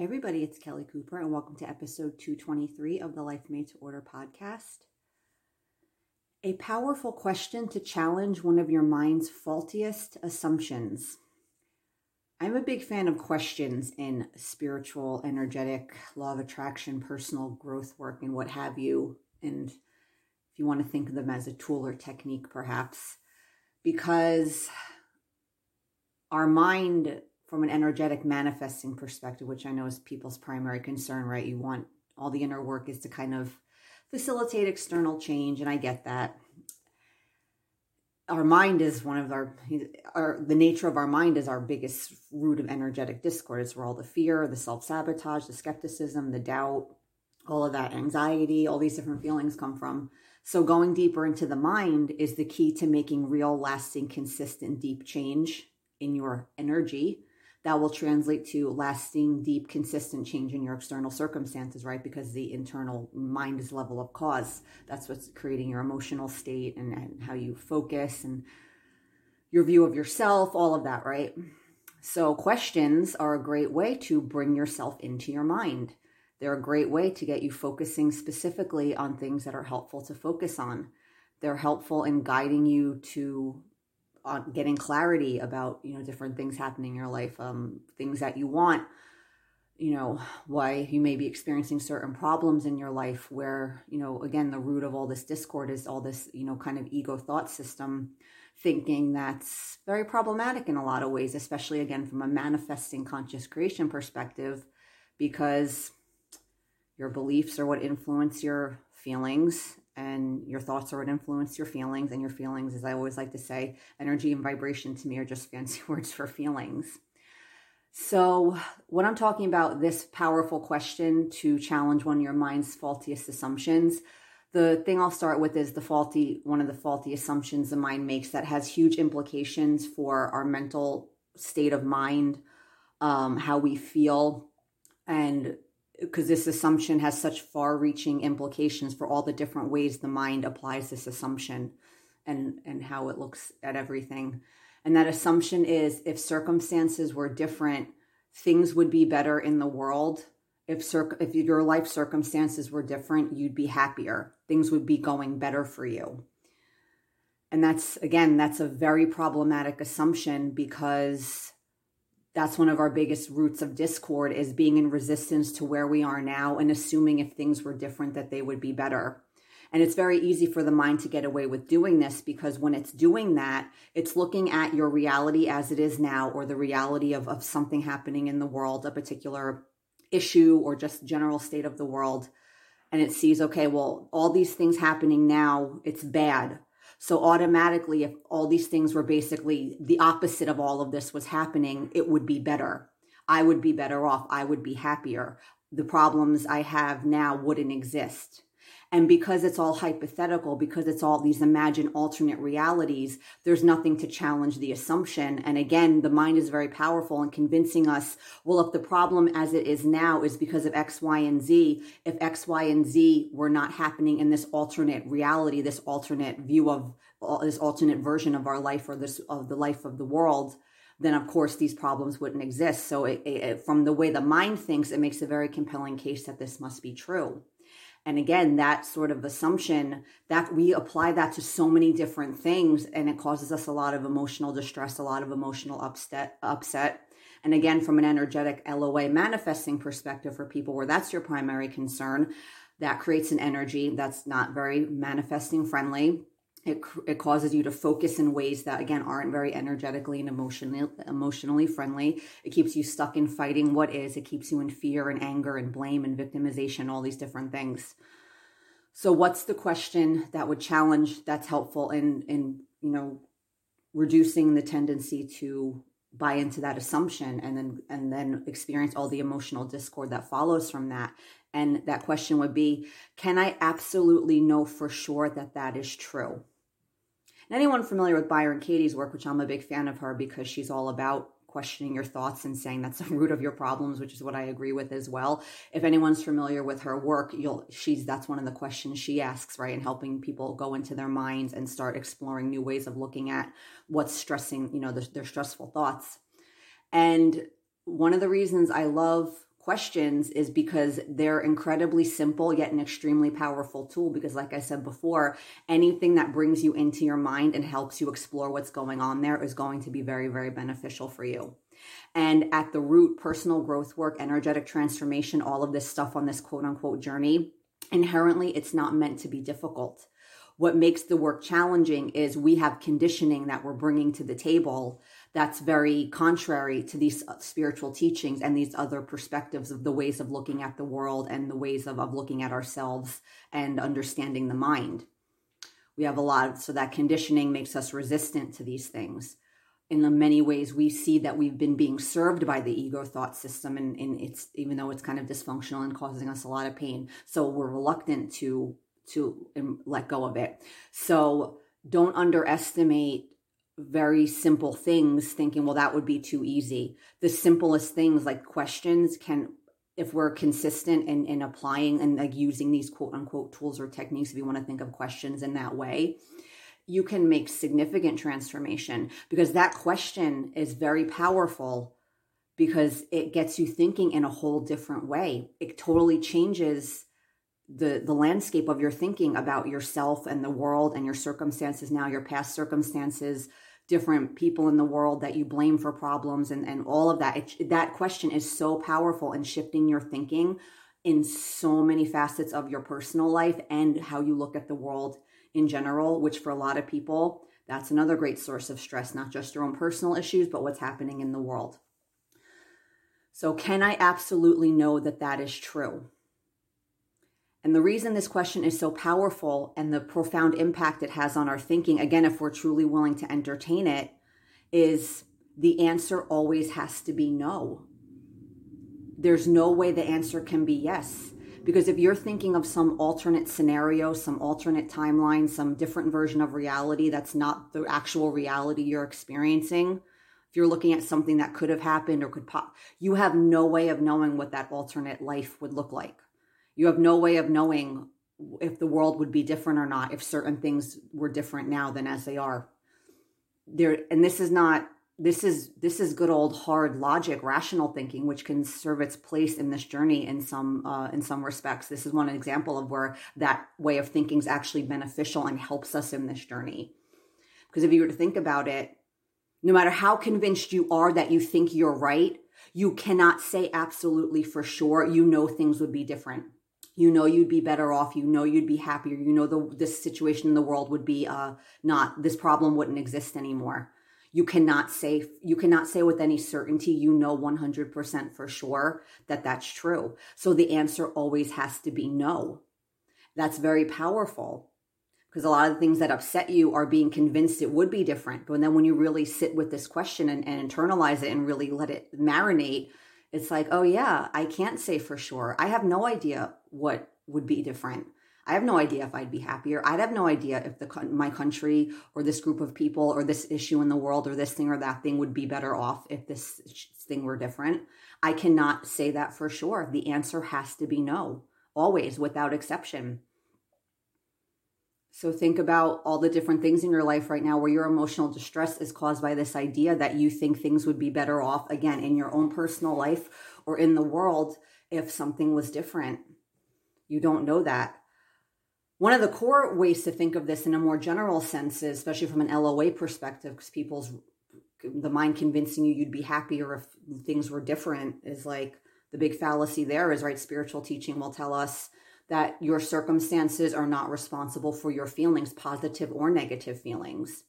Hey, everybody, it's Kelly Cooper, and welcome to episode 223 of the Life Made to Order podcast. A powerful question to challenge one of your mind's faultiest assumptions. I'm a big fan of questions in spiritual, energetic, law of attraction, personal growth work, and what have you. And if you want to think of them as a tool or technique, perhaps, because our mind from an energetic manifesting perspective, which I know is people's primary concern, right? You want all the inner work is to kind of facilitate external change, and I get that. Our mind is one of our, our the nature of our mind is our biggest root of energetic discord. It's where all the fear, the self sabotage, the skepticism, the doubt, all of that anxiety, all these different feelings come from. So, going deeper into the mind is the key to making real, lasting, consistent, deep change in your energy that will translate to lasting, deep, consistent change in your external circumstances, right? Because the internal mind is level of cause. That's what's creating your emotional state and, and how you focus and your view of yourself, all of that, right? So, questions are a great way to bring yourself into your mind. They're a great way to get you focusing specifically on things that are helpful to focus on. They're helpful in guiding you to on getting clarity about you know different things happening in your life um things that you want you know why you may be experiencing certain problems in your life where you know again the root of all this discord is all this you know kind of ego thought system thinking that's very problematic in a lot of ways especially again from a manifesting conscious creation perspective because your beliefs are what influence your feelings and your thoughts are what influence your feelings and your feelings as i always like to say energy and vibration to me are just fancy words for feelings. So what i'm talking about this powerful question to challenge one of your mind's faultiest assumptions the thing i'll start with is the faulty one of the faulty assumptions the mind makes that has huge implications for our mental state of mind um, how we feel and because this assumption has such far reaching implications for all the different ways the mind applies this assumption and and how it looks at everything. And that assumption is if circumstances were different things would be better in the world. If cir- if your life circumstances were different you'd be happier. Things would be going better for you. And that's again that's a very problematic assumption because that's one of our biggest roots of discord is being in resistance to where we are now and assuming if things were different that they would be better. And it's very easy for the mind to get away with doing this because when it's doing that it's looking at your reality as it is now or the reality of, of something happening in the world a particular issue or just general state of the world. And it sees okay well all these things happening now it's bad so automatically, if all these things were basically the opposite of all of this was happening, it would be better. I would be better off. I would be happier. The problems I have now wouldn't exist. And because it's all hypothetical, because it's all these imagined alternate realities, there's nothing to challenge the assumption. And again, the mind is very powerful in convincing us, well, if the problem as it is now is because of X, Y, and Z, if X, Y, and Z were not happening in this alternate reality, this alternate view of uh, this alternate version of our life or this of the life of the world, then of course these problems wouldn't exist. So it, it, from the way the mind thinks, it makes a very compelling case that this must be true. And again, that sort of assumption that we apply that to so many different things and it causes us a lot of emotional distress, a lot of emotional upset, upset. And again, from an energetic LOA manifesting perspective for people where that's your primary concern, that creates an energy that's not very manifesting friendly it, it causes you to focus in ways that again aren't very energetically and emotionally emotionally friendly. It keeps you stuck in fighting what is. It keeps you in fear and anger and blame and victimization all these different things. So what's the question that would challenge that's helpful in in you know reducing the tendency to buy into that assumption and then and then experience all the emotional discord that follows from that? And that question would be can i absolutely know for sure that that is true and anyone familiar with Byron Katie's work, which I'm a big fan of her because she's all about questioning your thoughts and saying that's the root of your problems, which is what I agree with as well. If anyone's familiar with her work, you'll she's that's one of the questions she asks, right? And helping people go into their minds and start exploring new ways of looking at what's stressing, you know, their, their stressful thoughts. And one of the reasons I love questions is because they're incredibly simple yet an extremely powerful tool because like i said before anything that brings you into your mind and helps you explore what's going on there is going to be very very beneficial for you. And at the root personal growth work energetic transformation all of this stuff on this quote unquote journey inherently it's not meant to be difficult. What makes the work challenging is we have conditioning that we're bringing to the table that's very contrary to these uh, spiritual teachings and these other perspectives of the ways of looking at the world and the ways of, of looking at ourselves and understanding the mind. We have a lot, of, so that conditioning makes us resistant to these things. In the many ways, we see that we've been being served by the ego thought system, and, and it's even though it's kind of dysfunctional and causing us a lot of pain. So we're reluctant to to um, let go of it. So don't underestimate very simple things thinking, well, that would be too easy. The simplest things like questions can, if we're consistent in, in applying and like using these quote unquote tools or techniques, if you want to think of questions in that way, you can make significant transformation because that question is very powerful because it gets you thinking in a whole different way. It totally changes the the landscape of your thinking about yourself and the world and your circumstances now your past circumstances different people in the world that you blame for problems and and all of that. It, that question is so powerful in shifting your thinking in so many facets of your personal life and how you look at the world in general which for a lot of people that's another great source of stress not just your own personal issues but what's happening in the world. So can i absolutely know that that is true and the reason this question is so powerful and the profound impact it has on our thinking, again, if we're truly willing to entertain it, is the answer always has to be no. There's no way the answer can be yes. Because if you're thinking of some alternate scenario, some alternate timeline, some different version of reality that's not the actual reality you're experiencing, if you're looking at something that could have happened or could pop, you have no way of knowing what that alternate life would look like you have no way of knowing if the world would be different or not if certain things were different now than as they are. There and this is not this is this is good old hard logic rational thinking which can serve its place in this journey in some uh, in some respects. This is one example of where that way of thinking is actually beneficial and helps us in this journey. Because if you were to think about it no matter how convinced you are that you think you're right you cannot say absolutely for sure you know things would be different you know you'd be better off you know you'd be happier you know the this situation in the world would be uh not this problem wouldn't exist anymore. You cannot say you cannot say with any certainty you know 100% for sure that that's true. So the answer always has to be no. That's very powerful because a lot of the things that upset you are being convinced it would be different. But then when you really sit with this question and, and internalize it and really let it marinate it's like, oh yeah, I can't say for sure. I have no idea what would be different. I have no idea if I'd be happier. I'd have no idea if the my country or this group of people or this issue in the world or this thing or that thing would be better off if this thing were different. I cannot say that for sure. The answer has to be no, always without exception. So think about all the different things in your life right now where your emotional distress is caused by this idea that you think things would be better off again in your own personal life or in the world if something was different. You don't know that. One of the core ways to think of this in a more general sense is, especially from an LOA perspective, because people's the mind convincing you you'd be happier if things were different is like the big fallacy there is right spiritual teaching will tell us that your circumstances are not responsible for your feelings, positive or negative feelings.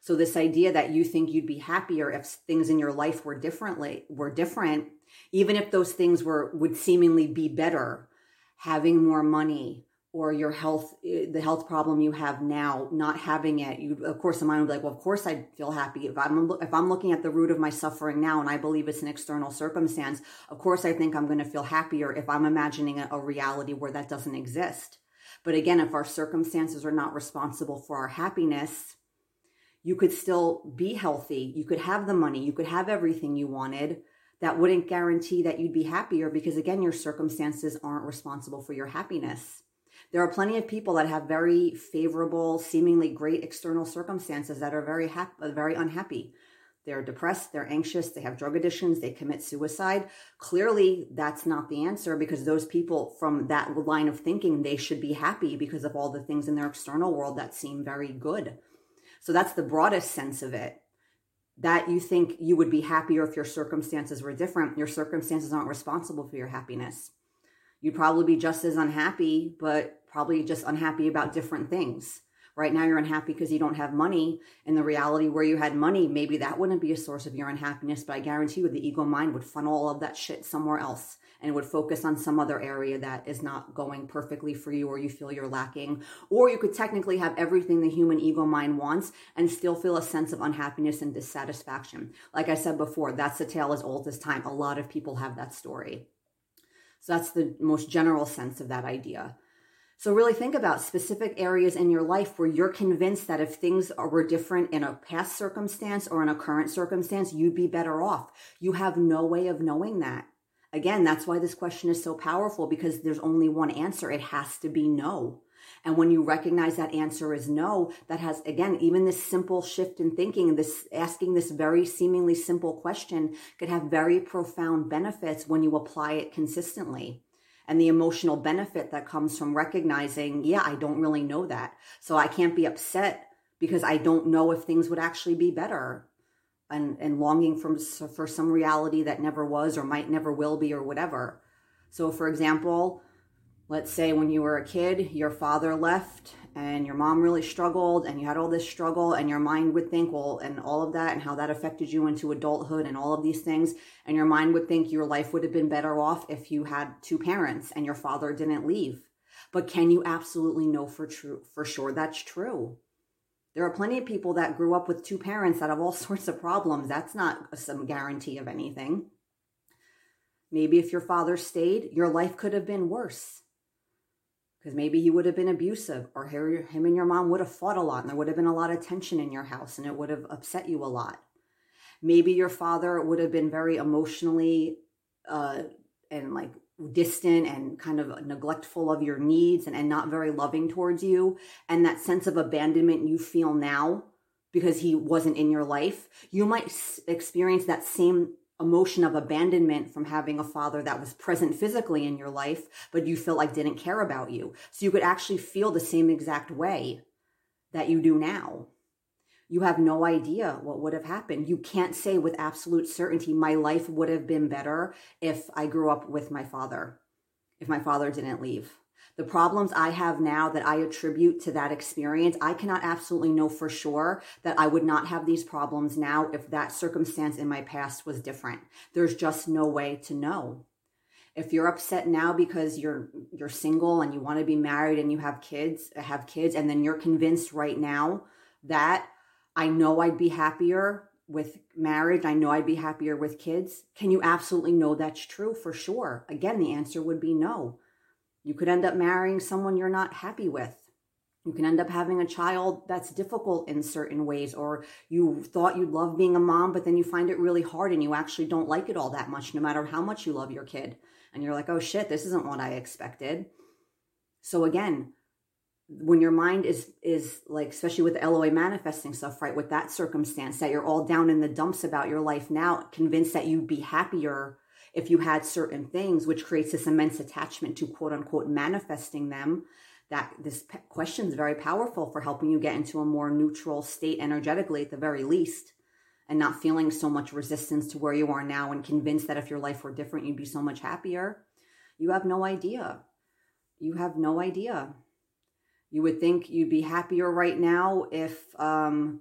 So this idea that you think you'd be happier if things in your life were differently were different, even if those things were would seemingly be better, having more money, or your health, eh, the health problem you have now, not having it, you of course the mind would be like, well, of course I'd feel happy if I'm if I'm looking at the root of my suffering now, and I believe it's an external circumstance. Of course, I think I'm going to feel happier if I'm imagining a, a reality where that doesn't exist. But again, if our circumstances are not responsible for our happiness, you could still be healthy. You could have the money. You could have everything you wanted. That wouldn't guarantee that you'd be happier because, again, your circumstances aren't responsible for your happiness. There are plenty of people that have very favorable, seemingly great external circumstances that are very happy, uh, very unhappy. they're depressed, they're anxious, they have drug addictions, they commit suicide. Clearly, that's not the answer because those people from that line of thinking, they should be happy because of all the things in their external world that seem very good. So that's the broadest sense of it. That you think you would be happier if your circumstances were different. Your circumstances aren't responsible for your happiness. You'd probably be just as unhappy, but probably just unhappy about different things Right now, you're unhappy because you don't have money. In the reality where you had money, maybe that wouldn't be a source of your unhappiness. But I guarantee you, the ego mind would funnel all of that shit somewhere else and it would focus on some other area that is not going perfectly for you or you feel you're lacking. Or you could technically have everything the human ego mind wants and still feel a sense of unhappiness and dissatisfaction. Like I said before, that's a tale as old as time. A lot of people have that story. So that's the most general sense of that idea. So really think about specific areas in your life where you're convinced that if things were different in a past circumstance or in a current circumstance, you'd be better off. You have no way of knowing that. Again, that's why this question is so powerful because there's only one answer. It has to be no. And when you recognize that answer is no, that has, again, even this simple shift in thinking, this asking this very seemingly simple question could have very profound benefits when you apply it consistently and the emotional benefit that comes from recognizing, yeah, I don't really know that. So I can't be upset because I don't know if things would actually be better and, and longing from, for some reality that never was or might never will be or whatever. So, for example, let's say when you were a kid, your father left and your mom really struggled and you had all this struggle and your mind would think well and all of that and how that affected you into adulthood and all of these things and your mind would think your life would have been better off if you had two parents and your father didn't leave. But can you absolutely know for true for sure that's true? There are plenty of people that grew up with two parents that have all sorts of problems. That's not some guarantee of anything. Maybe if your father stayed your life could have been worse because maybe he would have been abusive or him and your mom would have fought a lot and there would have been a lot of tension in your house and it would have upset you a lot. Maybe your father would have been very emotionally uh, and like distant and kind of neglectful of your needs and, and not very loving towards you and that sense of abandonment you feel now because he wasn't in your life you might experience that same emotion of abandonment from having a father that was present physically in your life, but you felt like didn't care about you. So you could actually feel the same exact way that you do now. You have no idea what would have happened. You can't say with absolute certainty, my life would have been better if I grew up with my father, if my father didn't leave. The problems I have now that I attribute to that experience, I cannot absolutely know for sure that I would not have these problems now if that circumstance in my past was different. There's just no way to know. If you're upset now because you're you're single and you want to be married and you have kids, have kids and then you're convinced right now that I know I'd be happier with marriage, I know I'd be happier with kids. Can you absolutely know that's true for sure? Again, the answer would be no. You could end up marrying someone you're not happy with. You can end up having a child that's difficult in certain ways, or you thought you'd love being a mom, but then you find it really hard and you actually don't like it all that much, no matter how much you love your kid. And you're like, oh shit, this isn't what I expected. So again, when your mind is is like especially with LOA manifesting stuff, right? With that circumstance that you're all down in the dumps about your life now, convinced that you'd be happier if you had certain things, which creates this immense attachment to quote unquote manifesting them, that this question is very powerful for helping you get into a more neutral state energetically at the very least and not feeling so much resistance to where you are now and convinced that if your life were different, you'd be so much happier. You have no idea. You have no idea. You would think you'd be happier right now if um,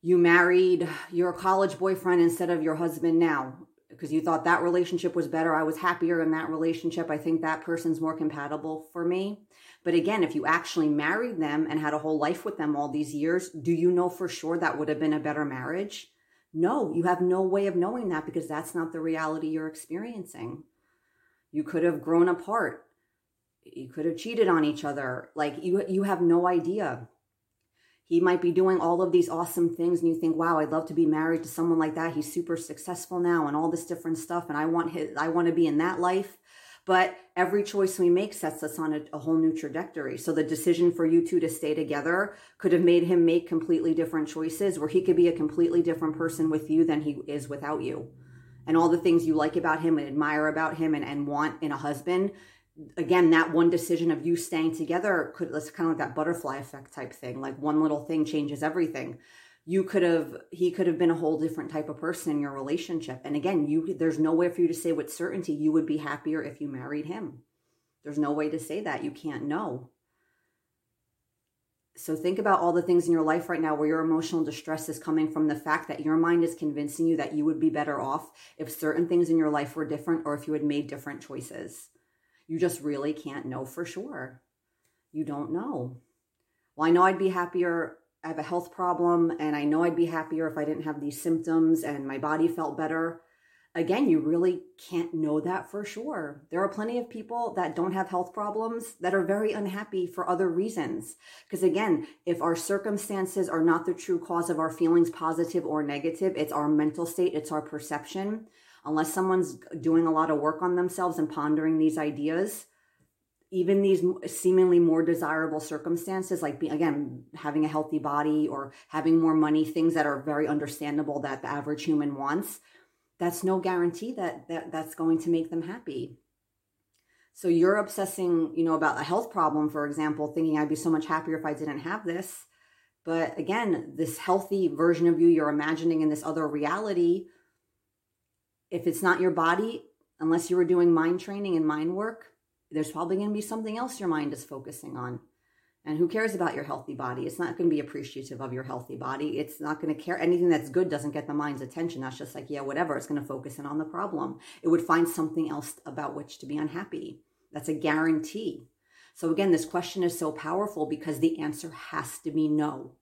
you married your college boyfriend instead of your husband now because you thought that relationship was better. I was happier in that relationship. I think that person's more compatible for me. But again, if you actually married them and had a whole life with them all these years, do you know for sure that would have been a better marriage? No, you have no way of knowing that because that's not the reality you're experiencing. You could have grown apart. You could have cheated on each other. Like you you have no idea he might be doing all of these awesome things and you think wow i'd love to be married to someone like that he's super successful now and all this different stuff and i want his i want to be in that life But every choice we make sets us on a, a, whole new trajectory. So the decision for you two to stay together could have made him make completely different choices where he could be a completely different person with you than he is without you. And all the things you like about him and admire about him and, and want in a husband, again, that one decision of you staying together could, it's kind of like that butterfly effect type thing. Like one little thing changes everything. You could have he could have been a whole different type of person in your relationship. And again you there's no way for you to say with certainty you would be happier if you married him. There's no way to say that. You can't know. So think about all the things in your life right now where your emotional distress is coming from the fact that your mind is convincing you that you would be better off if certain things in your life were different or if you had made different choices you just really can't know for sure you don't know well i know i'd be happier I have a health problem and I know I'd be happier if I didn't have these symptoms and my body felt better. Again, you really can't know that for sure. There are plenty of people that don't have health problems that are very unhappy for other reasons. Because again, if our circumstances are not the true cause of our feelings, positive or negative, it's our mental state, it's our perception. Unless someone's doing a lot of work on themselves and pondering these ideas, even these seemingly more desirable circumstances like again having a healthy body or having more money things that are very understandable that the average human wants that's no guarantee that, that that's going to make them happy. So you're obsessing you know about a health problem for example thinking i'd be so much happier if i didn't have this. But again this healthy version of you you're imagining in this other reality if it's not your body unless you were doing mind training and mind work there's probably going to be something else your mind is focusing on. And who cares about your healthy body? It's not going to be appreciative of your healthy body. It's not going to care. Anything that's good doesn't get the mind's attention. That's just like, yeah, whatever. It's going to focus in on the problem. It would find something else about which to be unhappy. That's a guarantee. So again, this question is so powerful because the answer has to be no.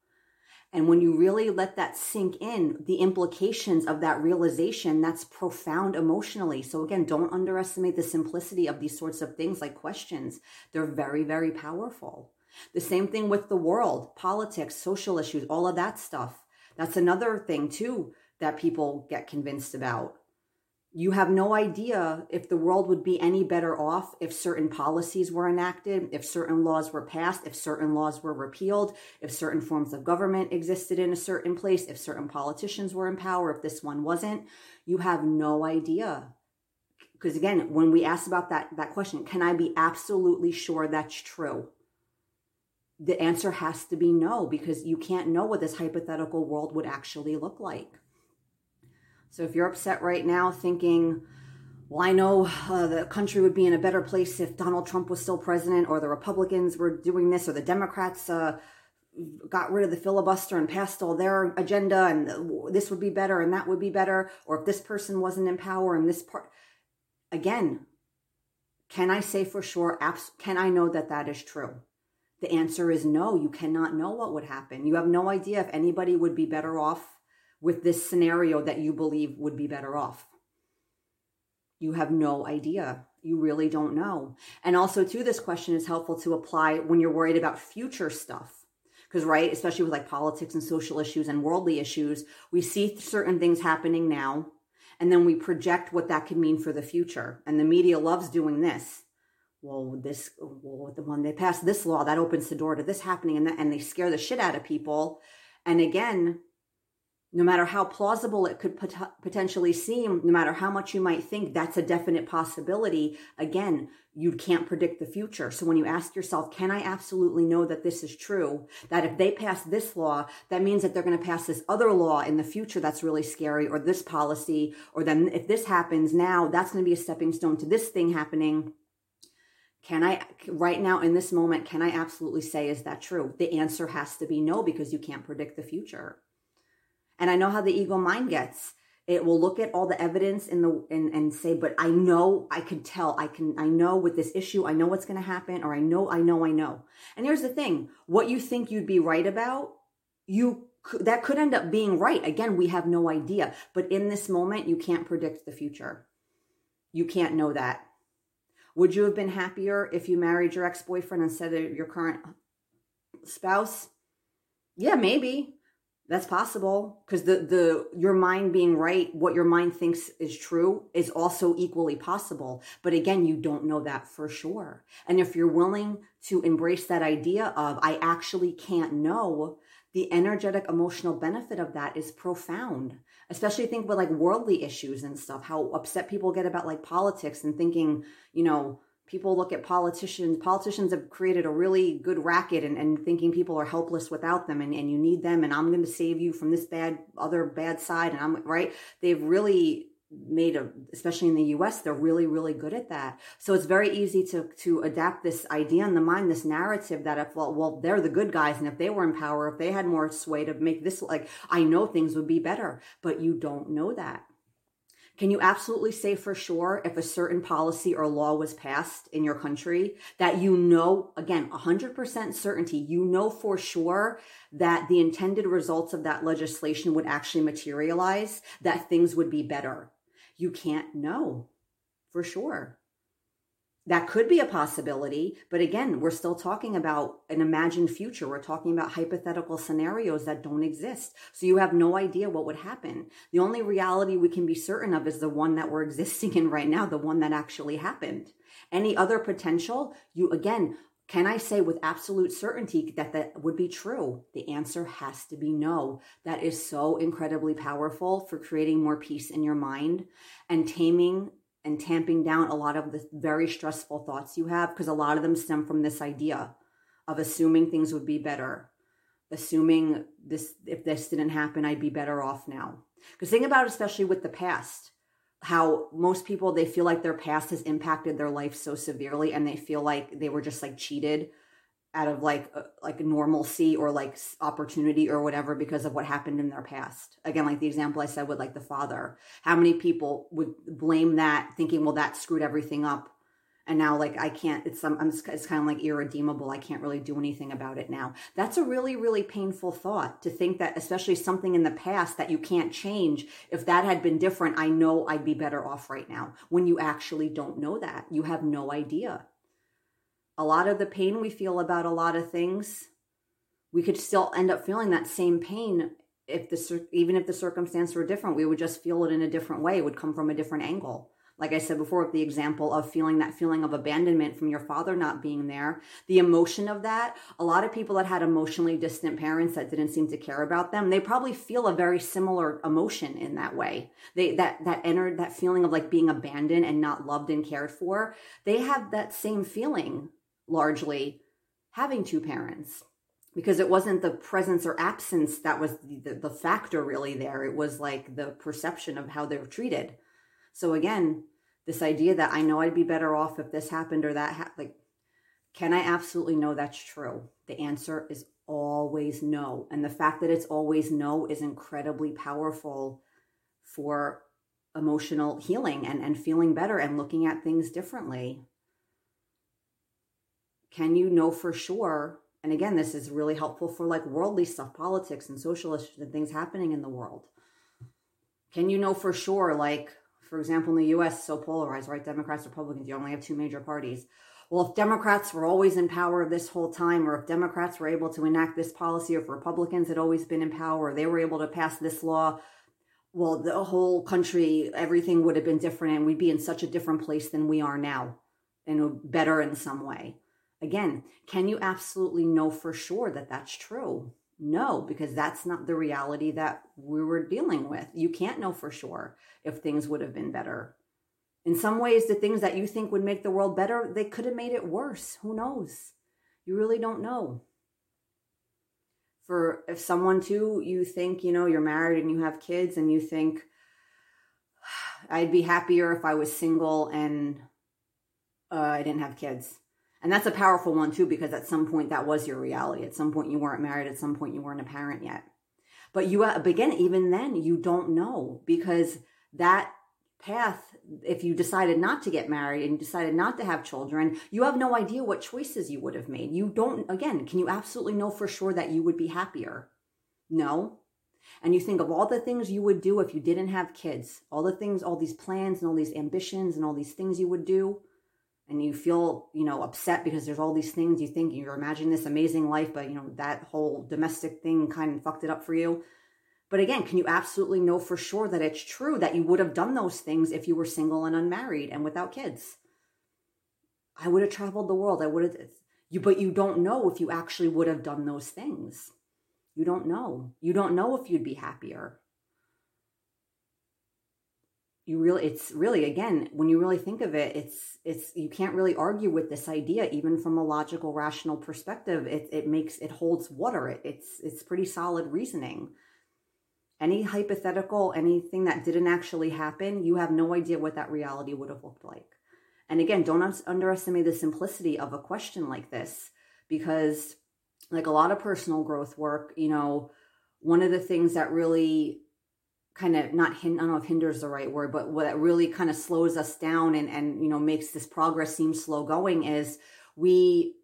And when you really let that sink in, the implications of that realization, that's profound emotionally. So again, don't underestimate the simplicity of these sorts of things like questions. They're very, very powerful. The same thing with the world, politics, social issues, all of that stuff. That's another thing too that people get convinced about you have no idea if the world would be any better off if certain policies were enacted, if certain laws were passed, if certain laws were repealed, if certain forms of government existed in a certain place, if certain politicians were in power, if this one wasn't. You have no idea. Because again, when we ask about that, that question, can I be absolutely sure that's true? The answer has to be no, because you can't know what this hypothetical world would actually look like. So if you're upset right now thinking, well, I know uh, the country would be in a better place if Donald Trump was still president, or the Republicans were doing this, or the Democrats uh, got rid of the filibuster and passed all their agenda, and this would be better, and that would be better, or if this person wasn't in power, and this part. Again, can I say for sure? Abs- can I know that that is true? The answer is no. You cannot know what would happen. You have no idea if anybody would be better off with this scenario that you believe would be better off. You have no idea. You really don't know. And also, too, this question is helpful to apply when you're worried about future stuff. Because, right, especially with like politics and social issues and worldly issues, we see certain things happening now, and then we project what that could mean for the future. And the media loves doing this. Well, this, well, the one they passed this law that opens the door to this happening, and that, and they scare the shit out of people. And again, no matter how plausible it could pot- potentially seem, no matter how much you might think that's a definite possibility, again, you can't predict the future. So when you ask yourself, can I absolutely know that this is true? That if they pass this law, that means that they're going to pass this other law in the future that's really scary, or this policy, or then if this happens now, that's going to be a stepping stone to this thing happening. Can I, right now in this moment, can I absolutely say, is that true? The answer has to be no because you can't predict the future. And I know how the ego mind gets. It will look at all the evidence in the and, and say, but I know, I can tell, I can, I know with this issue, I know what's going to happen, or I know, I know, I know. And here's the thing: what you think you'd be right about, you that could end up being right. Again, we have no idea. But in this moment, you can't predict the future. You can't know that. Would you have been happier if you married your ex boyfriend instead of your current spouse? Yeah, maybe. That's possible because the the your mind being right, what your mind thinks is true, is also equally possible. But again, you don't know that for sure. And if you're willing to embrace that idea of I actually can't know, the energetic emotional benefit of that is profound. Especially think with like worldly issues and stuff, how upset people get about like politics and thinking, you know, people look at politicians politicians have created a really good racket and, and thinking people are helpless without them and, and you need them and i'm going to save you from this bad other bad side and i'm right? They've really made a especially in the us they're really really good at that. So it's very easy to to adapt this idea in the mind this narrative that if well, well they're the good guys and if they were in power if they had more sway to make this like i know things would be better but you don't know that can you absolutely say for sure if a certain policy or law was passed in your country that you know, again, 100% certainty, you know for sure that the intended results of that legislation would actually materialize, that things would be better? You can't know for sure that could be a possibility but again we're still talking about an imagined future. We're talking about hypothetical scenarios that don't exist. So you have no idea what would happen. The only reality we can be certain of is the one that we're existing in right now the one that actually happened. Any other potential? You again can I say with absolute certainty that that would be true? The answer has to be no. That is so incredibly powerful for creating more peace in your mind and taming and tamping down a lot of the very stressful thoughts you have because a lot of them stem from this idea of assuming things would be better assuming this if this didn't happen i'd be better off now. Because think about it, especially with the past how most people they feel like their past has impacted their life so severely and they feel like they were just like cheated out of like uh, like normalcy or like opportunity or whatever because of what happened in their past. Again like the example i said with like the father. How many people would blame that thinking well that screwed everything up. And now like i can't it's I'm, it's kind of like irredeemable. I can't really do anything about it now. That's a really really painful thought to think that especially something in the past that you can't change. If that had been different i know i'd be better off right now when you actually don't know that. You have no idea a lot of the pain we feel about a lot of things, we could still end up feeling that same pain if the even if the circumstances were different. We would just feel it in a different way. It would come from a different angle. Like I said before, with the example of feeling that feeling of abandonment from your father not being there, the emotion of that, a lot of people that had emotionally distant parents that didn't seem to care about them, they probably feel a very similar emotion in that way. They that that entered that feeling of like being abandoned and not loved and cared for. They have that same feeling largely having two parents because it wasn't the presence or absence that was the, the factor really there. It was like the perception of how they were treated. So again, this idea that I know I'd be better off if this happened or that, ha- like, can I absolutely know that's true? The answer is always no. And the fact that it's always no is incredibly powerful for emotional healing and, and feeling better and looking at things differently can you know for sure and again this is really helpful for like worldly stuff politics and social issues and things happening in the world. Can you know for sure like for example in the us so polarized right? Democrats republicans you only have two major parties. Well if democrats were always in power this whole time or if democrats were able to enact this policy or if republicans had always been in power they were able to pass this law well the whole country everything would have been different and we'd be in such a different place than we are now and better in some way Again, can you absolutely know for sure that that's true? No, because that's not the reality that we were dealing with. You can't know for sure if things would have been better. In some ways, the things that you think would make the world better, they could have made it worse. Who knows? You really don't know. For if someone too, you think, you know, you're married and you have kids and you think, I'd be happier if I was single and uh, I didn't have kids and that's a powerful one too, because at some point that was your reality. At some point you weren't married. At some point you weren't a parent yet. But you, uh, again, even then you don't know because that path, if you decided not to get married and you decided not to have children, you have no idea what choices you would have made. You don't, again, can you absolutely know for sure that you would be happier? No. And you think of all the things you would do if you didn't have kids, all the things, all these plans and all these ambitions and all these things you would do and you feel you know upset because there's all these things you think you're imagining this amazing life but you know that whole domestic thing kind of fucked it up for you But again, can you absolutely know for sure that it's true that you would have done those things if you were single and unmarried and without kids? I would have traveled the world. I would have you but you don't know if you actually would have done those things. You don't know. You don't know if you'd be happier. You really it's really again, when you really think of it, it's it's you can't really argue with this idea even from a logical rational perspective. It it makes it holds water. It, it's it's pretty solid reasoning any hypothetical, anything that didn't actually happen, you have no idea what that reality would have looked like. And again, don't underestimate the simplicity of a question like this because, like a lot of personal growth work, you know, one of the things that really kind of not hin- I don't know if hinder is the right word, but what really kind of slows us down and and you know makes this progress seem slow going is we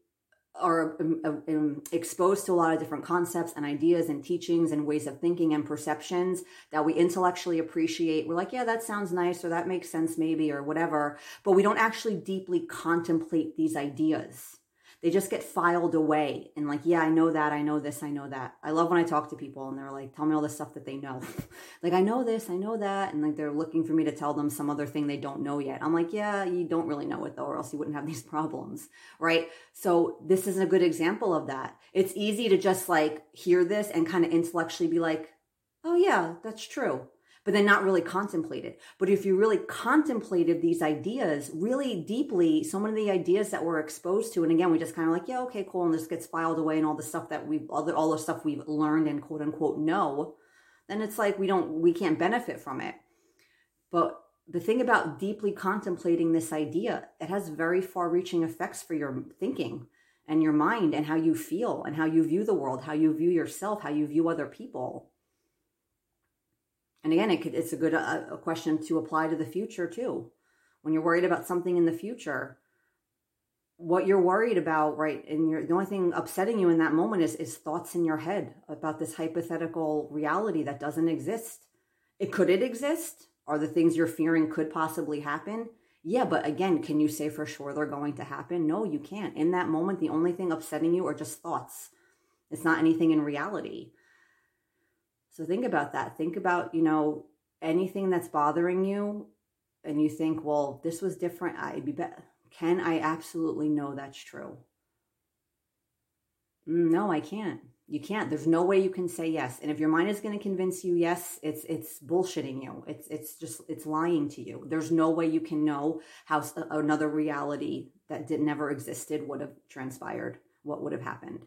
are um, um, exposed to a lot of different concepts and ideas and teachings and ways of thinking and perceptions that we intellectually appreciate. We're like, yeah, that sounds nice or that makes sense maybe or whatever, but we don't actually deeply contemplate these ideas they just get filed away and like yeah i know that i know this i know that. I love when i talk to people and they're like tell me all the stuff that they know. Like i know this i know that and like they're looking for me to tell them some other thing they don't know yet. I'm like yeah you don't really know it though or else you wouldn't have these problems right? So this is a good example of that. It's easy to just like hear this and kind of intellectually be like oh yeah that's true but then not really contemplated. But if you really contemplated these ideas really deeply, so many of the ideas that we're exposed to, and again, we just kind of like, yeah, okay, cool, and this gets filed away, and all the stuff that we've, all the, all the stuff we've learned and quote unquote know, then it's like we don't, we can't benefit from it. But the thing about deeply contemplating this idea, it has very far reaching effects for your thinking and your mind and how you feel and how you view the world, how you view yourself, how you view other people and again, it could, it's a good uh, a question to apply to the future too. When you're worried about something in the future, what you're worried about, right? And you're, the only thing upsetting you in that moment is, is thoughts in your head about this hypothetical reality that doesn't exist. It could it exist? Are the things you're fearing could possibly happen? Yeah, but again, can you say for sure they're going to happen? No, you can't. In that moment, the only thing upsetting you are just thoughts. It's not anything in reality. So think about that. Think about, you know, anything that's bothering you and you think, well, this was different. I'd be better. Can I absolutely know that's true? Mm, no, I can't. You can't. There's no way you can say yes. And if your mind is going to convince you yes, it's it's bullshitting you. It's it's just it's lying to you. There's no way you can know how another reality that did never existed would have transpired. What would have happened?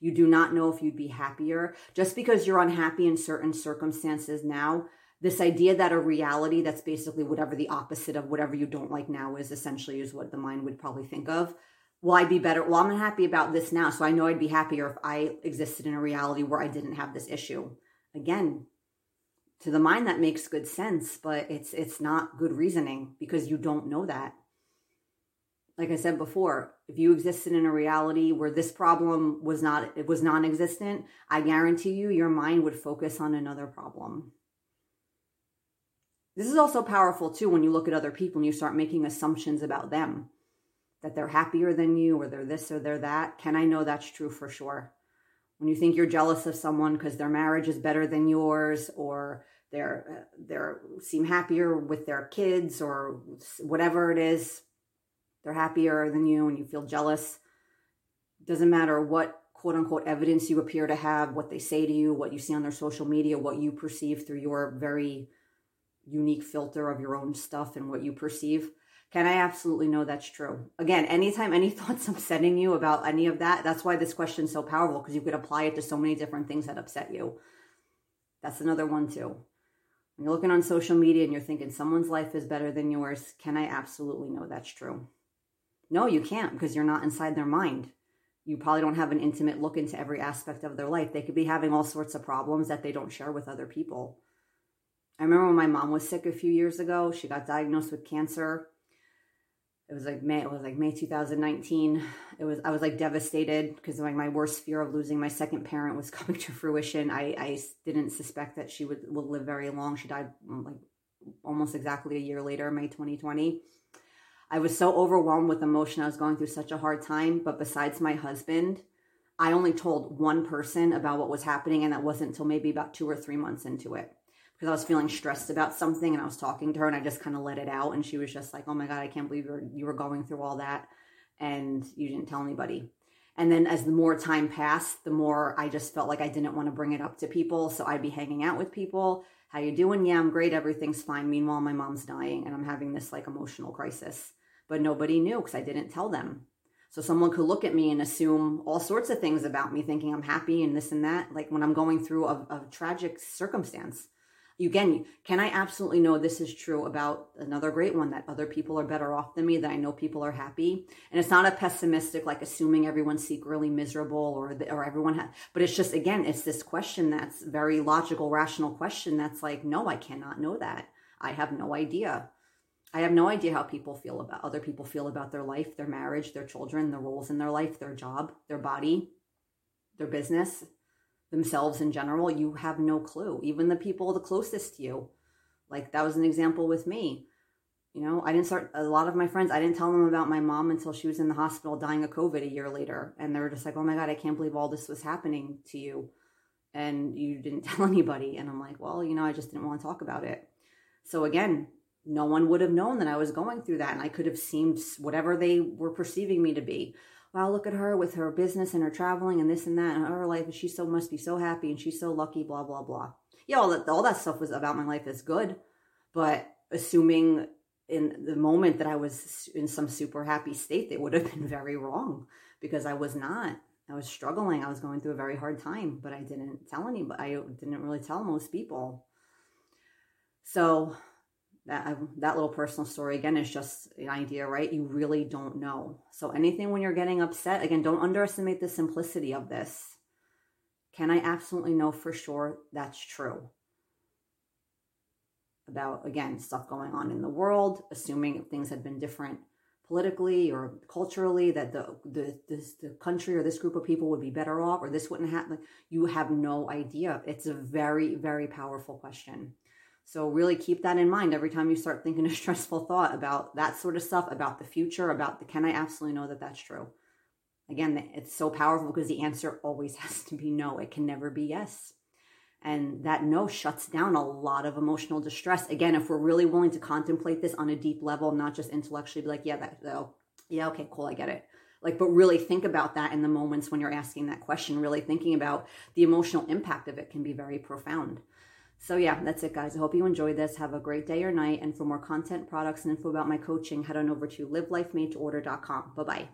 You do not know if you'd be happier. Just because you're unhappy in certain circumstances now, this idea that a reality that's basically whatever the opposite of whatever you don't like now is essentially is what the mind would probably think of. Will I'd be better? Well, I'm unhappy about this now, so I know I'd be happier if I existed in a reality where I didn't have this issue. Again, to the mind that makes good sense, but it's it's not good reasoning because you don't know that like I said before, if you existed in a reality where this problem was not it was non-existent, I guarantee you your mind would focus on another problem. This is also powerful too when you look at other people and you start making assumptions about them that they're happier than you or they're this or they're that. Can I know that's true for sure? When you think you're jealous of someone because their marriage is better than yours or they're uh, they're seem happier with their kids or whatever it is, they're happier than you and you feel jealous. Doesn't matter what quote unquote evidence you appear to have, what they say to you, what you see on their social media, what you perceive through your very unique filter of your own stuff and what you perceive. Can I absolutely know that's true? Again, anytime any thoughts upsetting you about any of that, that's why this question is so powerful because you could apply it to so many different things that upset you. That's another one too. When you're looking on social media and you're thinking someone's life is better than yours, can I absolutely know that's true? No, you can't because you're not inside their mind. You probably don't have an intimate look into every aspect of their life. They could be having all sorts of problems that they don't share with other people. I remember when my mom was sick a few years ago, she got diagnosed with cancer. It was like May, it was like May 2019. It was I was like devastated because like my worst fear of losing my second parent was coming to fruition. I, I didn't suspect that she would will live very long. She died mm, like almost exactly a year later, May 2020 I was so overwhelmed with emotion. I was going through such a hard time. But besides my husband, I only told one person about what was happening, and that wasn't until maybe about two or three months into it because I was feeling stressed about something and I was talking to her and I just kind of let it out. And she was just like, Oh my God, I can't believe you were, you were going through all that and you didn't tell anybody. And then as the more time passed, the more I just felt like I didn't want to bring it up to people. So I'd be hanging out with people. How you doing? Yeah, I'm great. Everything's fine. Meanwhile, my mom's dying and I'm having this like emotional crisis. But nobody knew because I didn't tell them. So someone could look at me and assume all sorts of things about me, thinking I'm happy and this and that, like when I'm going through a, a tragic circumstance You again, can I absolutely know this is true about another great one that other people are better off than me, that I know people are happy? And it's not a pessimistic, like assuming everyone's secretly miserable or, or everyone has, but it's just, again, it's this question that's very logical, rational question that's like, no, I cannot know that. I have no idea. I have no idea how people feel about other people feel about their life, their marriage, their children, the roles in their life, their job, their body, their business, themselves in general, you have no clue. Even the people the closest to you. Like that was an example with me. You know, I didn't start a lot of my friends, I didn't tell them about my mom until she was in the hospital dying of COVID a year later. And they were just like, oh my God, I can't believe all this was happening to you. And you didn't tell anybody. And I'm like, well, you know, I just didn't want to talk about it. So again, no one would have known that I was going through that. And I could have seemed whatever they were perceiving me to be wow, look at her with her business and her traveling and this and that and her life. And she so must be so happy and she's so lucky, blah, blah, blah. Yeah, all that, all that stuff was about my life is good. But assuming in the moment that I was in some super happy state, they would have been very wrong because I was not. I was struggling. I was going through a very hard time, but I didn't tell anybody. I didn't really tell most people. So that um, that little personal story again is just an idea right? You really don't know. So anything when you're getting upset again don't underestimate the simplicity of this. Can i absolutely know for sure that's true? About again stuff going on in the world assuming things had been different politically or culturally that the the this the country or this group of people would be better off or this wouldn't happen. You have no idea. It's a very very powerful question so really keep that in mind every time you start thinking a stressful thought about that sort of stuff, about the future, about the can I absolutely know that that's true? Again, it's so powerful because the answer always has to be no. It can never be yes. And that no shuts down a lot of emotional distress. Again, if we're really willing to contemplate this on a deep level, not just intellectually be like, yeah, that, oh, yeah, okay, cool, I get it. Like, but really think about that in the moments when you're asking that question, really thinking about the emotional impact of it can be very profound. So yeah, that's it guys. I hope you enjoyed this. Have a great day or night. And for more content, products, and info about my coaching, head on over to livelifemadeorder.com. Bye-bye.